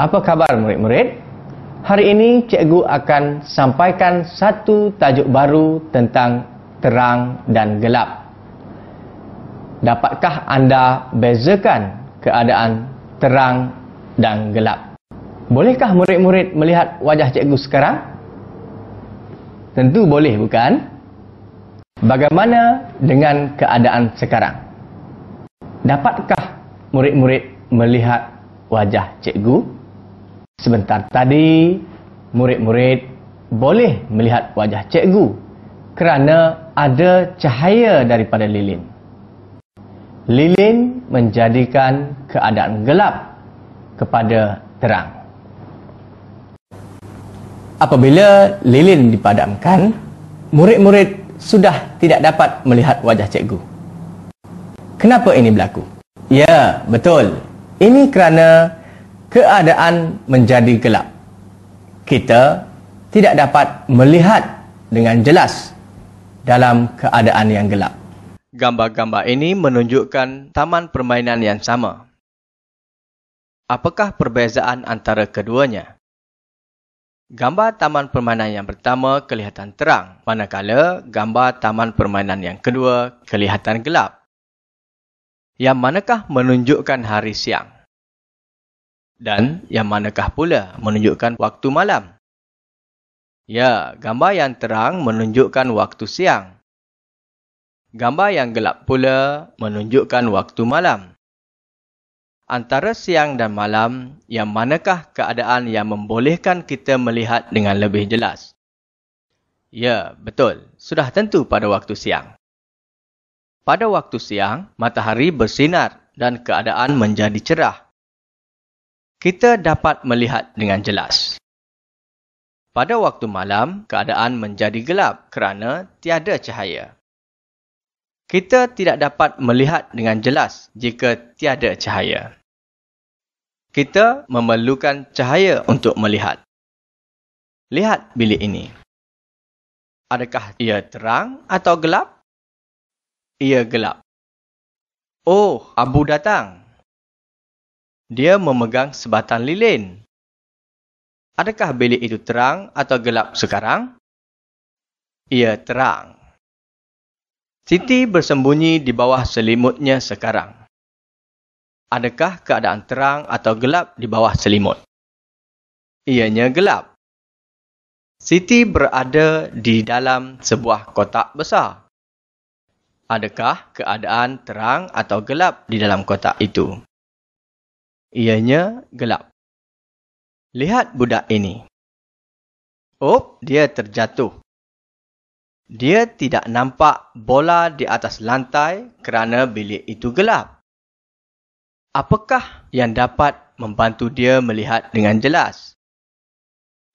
Apa khabar murid-murid? Hari ini cikgu akan sampaikan satu tajuk baru tentang terang dan gelap. Dapatkah anda bezakan keadaan terang dan gelap? Bolehkah murid-murid melihat wajah cikgu sekarang? Tentu boleh bukan? Bagaimana dengan keadaan sekarang? Dapatkah murid-murid melihat wajah cikgu? Sebentar tadi, murid-murid boleh melihat wajah cikgu kerana ada cahaya daripada lilin. Lilin menjadikan keadaan gelap kepada terang. Apabila lilin dipadamkan, murid-murid sudah tidak dapat melihat wajah cikgu. Kenapa ini berlaku? Ya, betul. Ini kerana keadaan menjadi gelap. Kita tidak dapat melihat dengan jelas dalam keadaan yang gelap. Gambar-gambar ini menunjukkan taman permainan yang sama. Apakah perbezaan antara keduanya? Gambar taman permainan yang pertama kelihatan terang, manakala gambar taman permainan yang kedua kelihatan gelap. Yang manakah menunjukkan hari siang? Dan yang manakah pula menunjukkan waktu malam? Ya, gambar yang terang menunjukkan waktu siang. Gambar yang gelap pula menunjukkan waktu malam. Antara siang dan malam, yang manakah keadaan yang membolehkan kita melihat dengan lebih jelas? Ya, betul. Sudah tentu pada waktu siang. Pada waktu siang, matahari bersinar dan keadaan menjadi cerah kita dapat melihat dengan jelas. Pada waktu malam, keadaan menjadi gelap kerana tiada cahaya. Kita tidak dapat melihat dengan jelas jika tiada cahaya. Kita memerlukan cahaya untuk melihat. Lihat bilik ini. Adakah ia terang atau gelap? Ia gelap. Oh, abu datang. Dia memegang sebatang lilin. Adakah bilik itu terang atau gelap sekarang? Ia terang. Siti bersembunyi di bawah selimutnya sekarang. Adakah keadaan terang atau gelap di bawah selimut? Ianya gelap. Siti berada di dalam sebuah kotak besar. Adakah keadaan terang atau gelap di dalam kotak itu? Ianya gelap. Lihat budak ini. Oh, dia terjatuh. Dia tidak nampak bola di atas lantai kerana bilik itu gelap. Apakah yang dapat membantu dia melihat dengan jelas?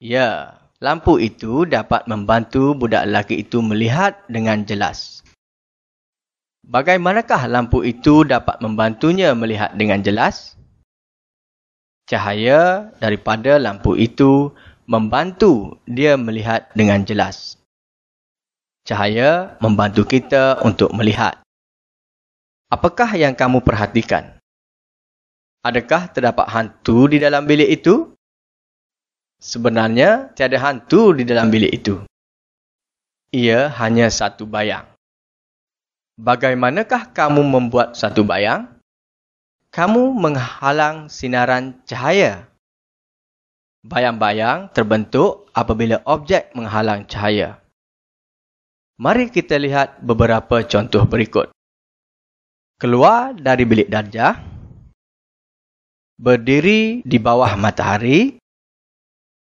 Ya, lampu itu dapat membantu budak lelaki itu melihat dengan jelas. Bagaimanakah lampu itu dapat membantunya melihat dengan jelas? Cahaya daripada lampu itu membantu dia melihat dengan jelas. Cahaya membantu kita untuk melihat. Apakah yang kamu perhatikan? Adakah terdapat hantu di dalam bilik itu? Sebenarnya tiada hantu di dalam bilik itu. Ia hanya satu bayang. Bagaimanakah kamu membuat satu bayang? Kamu menghalang sinaran cahaya. Bayang-bayang terbentuk apabila objek menghalang cahaya. Mari kita lihat beberapa contoh berikut. Keluar dari bilik darjah. Berdiri di bawah matahari.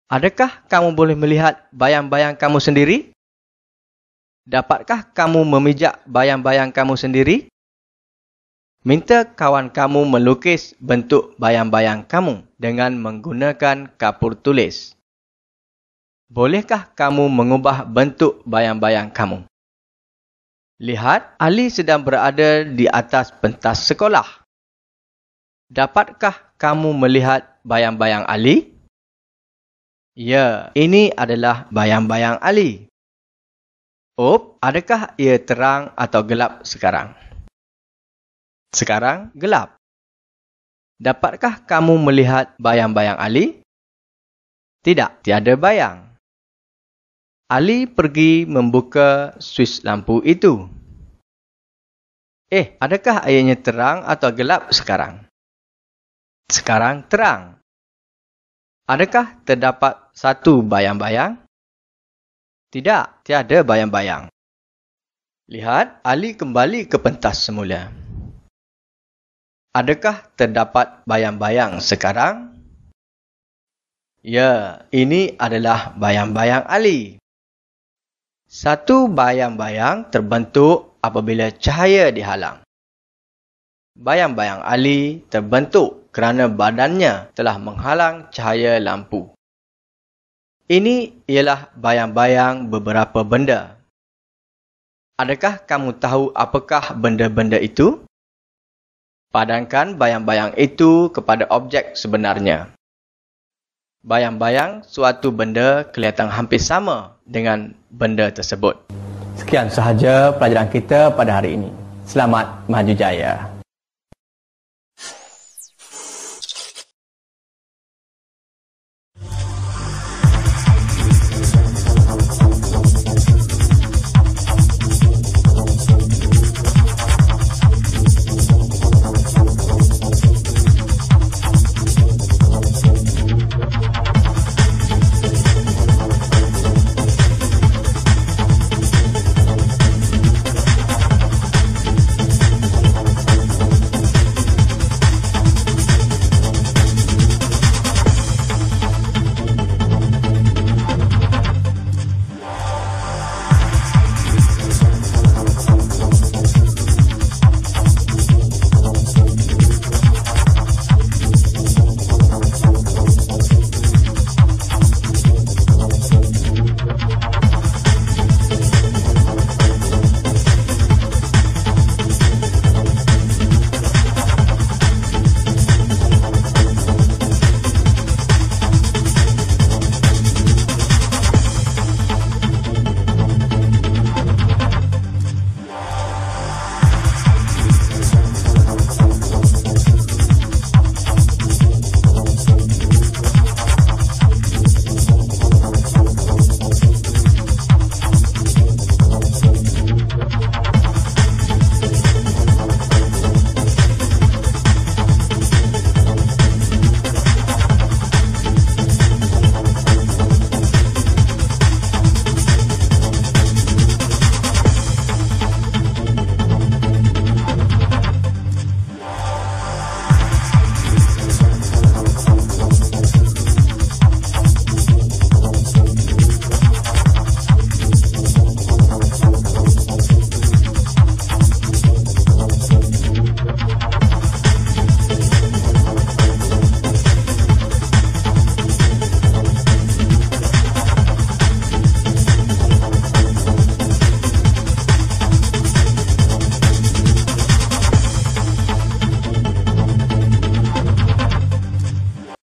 Adakah kamu boleh melihat bayang-bayang kamu sendiri? Dapatkah kamu memijak bayang-bayang kamu sendiri? Minta kawan kamu melukis bentuk bayang-bayang kamu dengan menggunakan kapur tulis. Bolehkah kamu mengubah bentuk bayang-bayang kamu? Lihat, Ali sedang berada di atas pentas sekolah. Dapatkah kamu melihat bayang-bayang Ali? Ya, ini adalah bayang-bayang Ali. Op, adakah ia terang atau gelap sekarang? Sekarang gelap. Dapatkah kamu melihat bayang-bayang Ali? Tidak, tiada bayang. Ali pergi membuka suis lampu itu. Eh, adakah ayahnya terang atau gelap sekarang? Sekarang terang. Adakah terdapat satu bayang-bayang? Tidak, tiada bayang-bayang. Lihat, Ali kembali ke pentas semula. Adakah terdapat bayang-bayang sekarang? Ya, ini adalah bayang-bayang Ali. Satu bayang-bayang terbentuk apabila cahaya dihalang. Bayang-bayang Ali terbentuk kerana badannya telah menghalang cahaya lampu. Ini ialah bayang-bayang beberapa benda. Adakah kamu tahu apakah benda-benda itu? Padankan bayang-bayang itu kepada objek sebenarnya. Bayang-bayang suatu benda kelihatan hampir sama dengan benda tersebut. Sekian sahaja pelajaran kita pada hari ini. Selamat maju jaya.